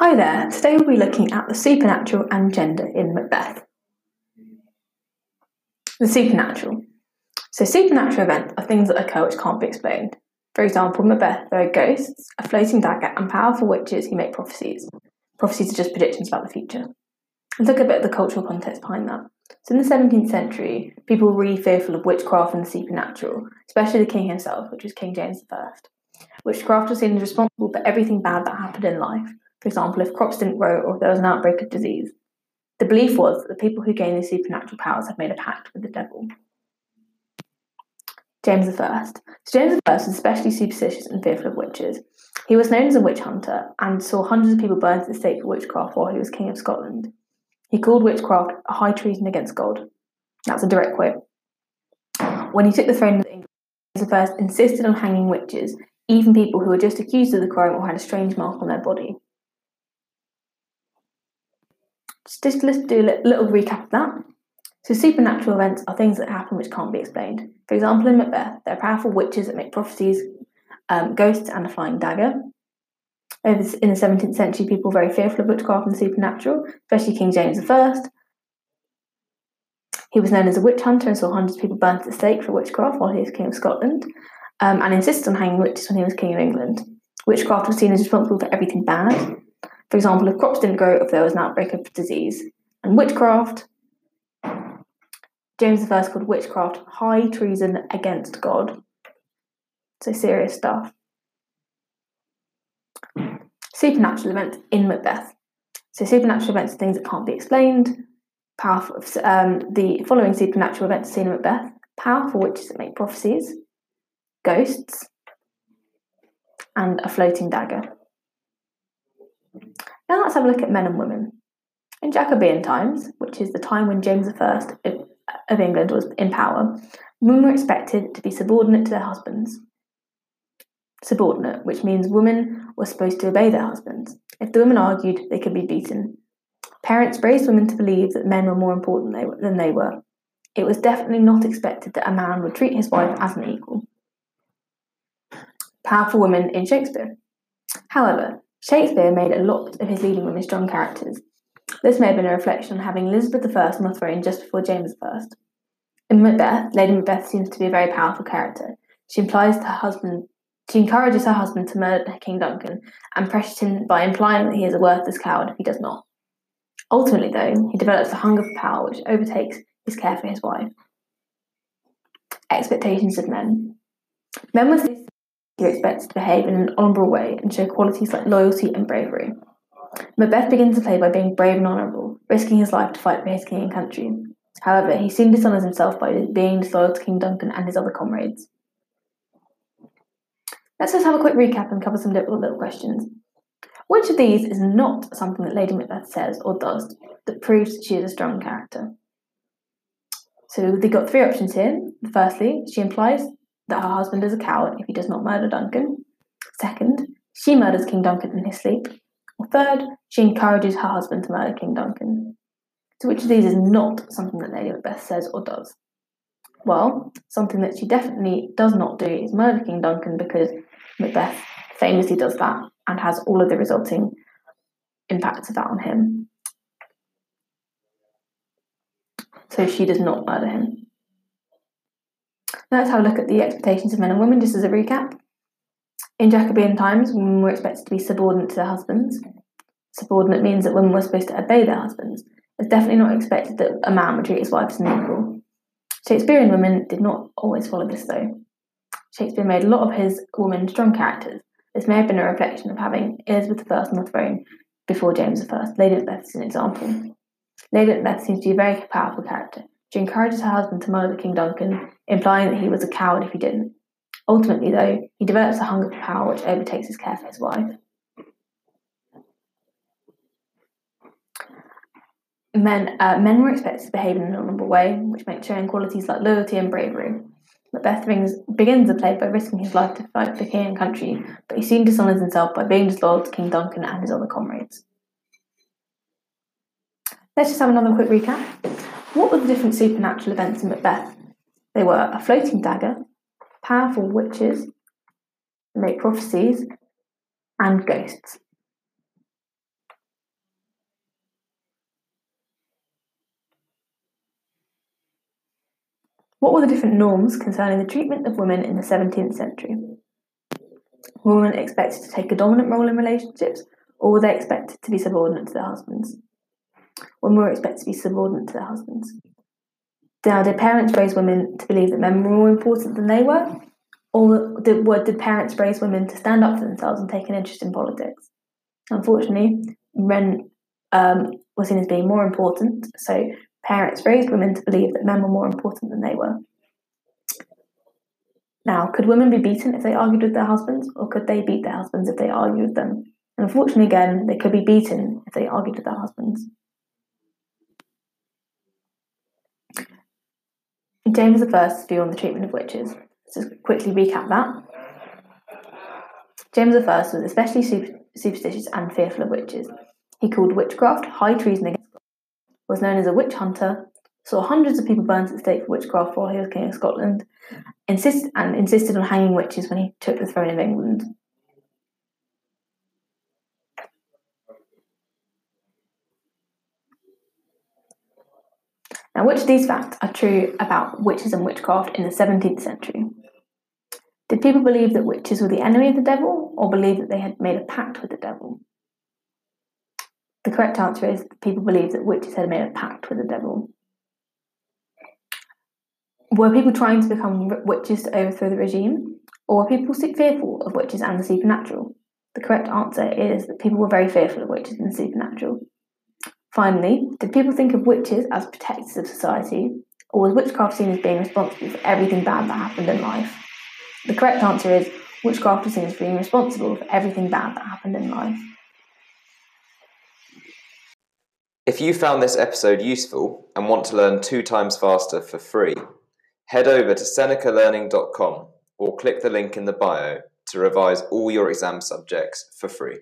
Hi there, today we'll be looking at the supernatural and gender in Macbeth. The supernatural. So, supernatural events are things that occur which can't be explained. For example, in Macbeth, there are ghosts, a floating dagger, and powerful witches who make prophecies. Prophecies are just predictions about the future. Let's look at a bit of the cultural context behind that. So, in the 17th century, people were really fearful of witchcraft and the supernatural, especially the king himself, which was King James I. Witchcraft was seen as responsible for everything bad that happened in life, for example, if crops didn't grow or there was an outbreak of disease. The belief was that the people who gained these supernatural powers had made a pact with the devil. James I. So James I was especially superstitious and fearful of witches. He was known as a witch hunter and saw hundreds of people burned to the stake for witchcraft while he was King of Scotland. He called witchcraft a high treason against God. That's a direct quote. When he took the throne of England, James I insisted on hanging witches, even people who were just accused of the crime or had a strange mark on their body. Just let's do a little recap of that. So, supernatural events are things that happen which can't be explained. For example, in Macbeth, there are powerful witches that make prophecies, um, ghosts, and a flying dagger. In the 17th century, people were very fearful of witchcraft and the supernatural, especially King James I. He was known as a witch hunter and saw hundreds of people burned at the stake for witchcraft while he was King of Scotland, um, and insisted on hanging witches when he was King of England. Witchcraft was seen as responsible for everything bad, for example, if crops didn't grow, if there was an outbreak of disease. And witchcraft, James I called witchcraft high treason against God. So serious stuff. Supernatural events in Macbeth. So supernatural events are things that can't be explained. Powerful. Um, the following supernatural events seen in Macbeth: powerful witches that make prophecies, ghosts, and a floating dagger. Now let's have a look at men and women. In Jacobean times, which is the time when James I of England was in power, women were expected to be subordinate to their husbands. Subordinate, which means women were supposed to obey their husbands. If the women argued, they could be beaten. Parents raised women to believe that men were more important than they were. It was definitely not expected that a man would treat his wife as an equal. Powerful women in Shakespeare. However, Shakespeare made a lot of his leading women strong characters. This may have been a reflection on having Elizabeth I on the throne just before James I. In Macbeth, Lady Macbeth seems to be a very powerful character. She implies her husband she encourages her husband to murder King Duncan and pressures him by implying that he is a worthless coward if he does not. Ultimately, though, he develops a hunger for power which overtakes his care for his wife. Expectations of men. Men were you're expected to behave in an honourable way and show qualities like loyalty and bravery. Macbeth begins the play by being brave and honourable, risking his life to fight for his king and country. However, he soon dishonours himself by being disloyal to King Duncan and his other comrades. Let's just have a quick recap and cover some little, little questions. Which of these is not something that Lady Macbeth says or does that proves she is a strong character? So they've got three options here. Firstly, she implies that her husband is a coward if he does not murder Duncan. Second, she murders King Duncan in his sleep. Or third, she encourages her husband to murder King Duncan. So, which of these is not something that Lady Macbeth says or does? Well, something that she definitely does not do is murder King Duncan because Macbeth famously does that and has all of the resulting impacts of that on him. So she does not murder him. Let's have a look at the expectations of men and women just as a recap. In Jacobean times, women were expected to be subordinate to their husbands. Subordinate means that women were supposed to obey their husbands. It's definitely not expected that a man would treat his wife as an equal. Shakespearean women did not always follow this, though. Shakespeare made a lot of his women strong characters. This may have been a reflection of having Elizabeth I on the throne before James I. Lady Macbeth is an example. Lady Macbeth seems to be a very powerful character. She encourages her husband to murder King Duncan, implying that he was a coward if he didn't. Ultimately, though, he develops a hunger for power which overtakes his care for his wife. Men, uh, men were expected to behave in an honourable way, which meant showing qualities like loyalty and bravery. Macbeth brings, begins the play by risking his life to fight for king and country, but he soon dishonours himself by being disloyal to King Duncan and his other comrades. Let's just have another quick recap. What were the different supernatural events in Macbeth? They were a floating dagger, powerful witches, make prophecies, and ghosts. What were the different norms concerning the treatment of women in the 17th century? Were women expected to take a dominant role in relationships, or were they expected to be subordinate to their husbands? Women were expected to be subordinate to their husbands. Now, did parents raise women to believe that men were more important than they were? Or did, were, did parents raise women to stand up for themselves and take an interest in politics? Unfortunately, men um, were seen as being more important, so parents raised women to believe that men were more important than they were. Now, could women be beaten if they argued with their husbands, or could they beat their husbands if they argued with them? Unfortunately, again, they could be beaten if they argued with their husbands. James I's view on the treatment of witches. Let's just quickly recap that. James I was especially super- superstitious and fearful of witches. He called witchcraft high treason against God, was known as a witch hunter, saw hundreds of people burned at stake for witchcraft while he was king of Scotland, insist- and insisted on hanging witches when he took the throne of England. Now, which of these facts are true about witches and witchcraft in the 17th century? Did people believe that witches were the enemy of the devil, or believe that they had made a pact with the devil? The correct answer is that people believed that witches had made a pact with the devil. Were people trying to become witches to overthrow the regime, or were people fearful of witches and the supernatural? The correct answer is that people were very fearful of witches and the supernatural. Finally, did people think of witches as protectors of society, or was witchcraft seen as being responsible for everything bad that happened in life? The correct answer is witchcraft was seen as being responsible for everything bad that happened in life. If you found this episode useful and want to learn two times faster for free, head over to senecalearning.com or click the link in the bio to revise all your exam subjects for free.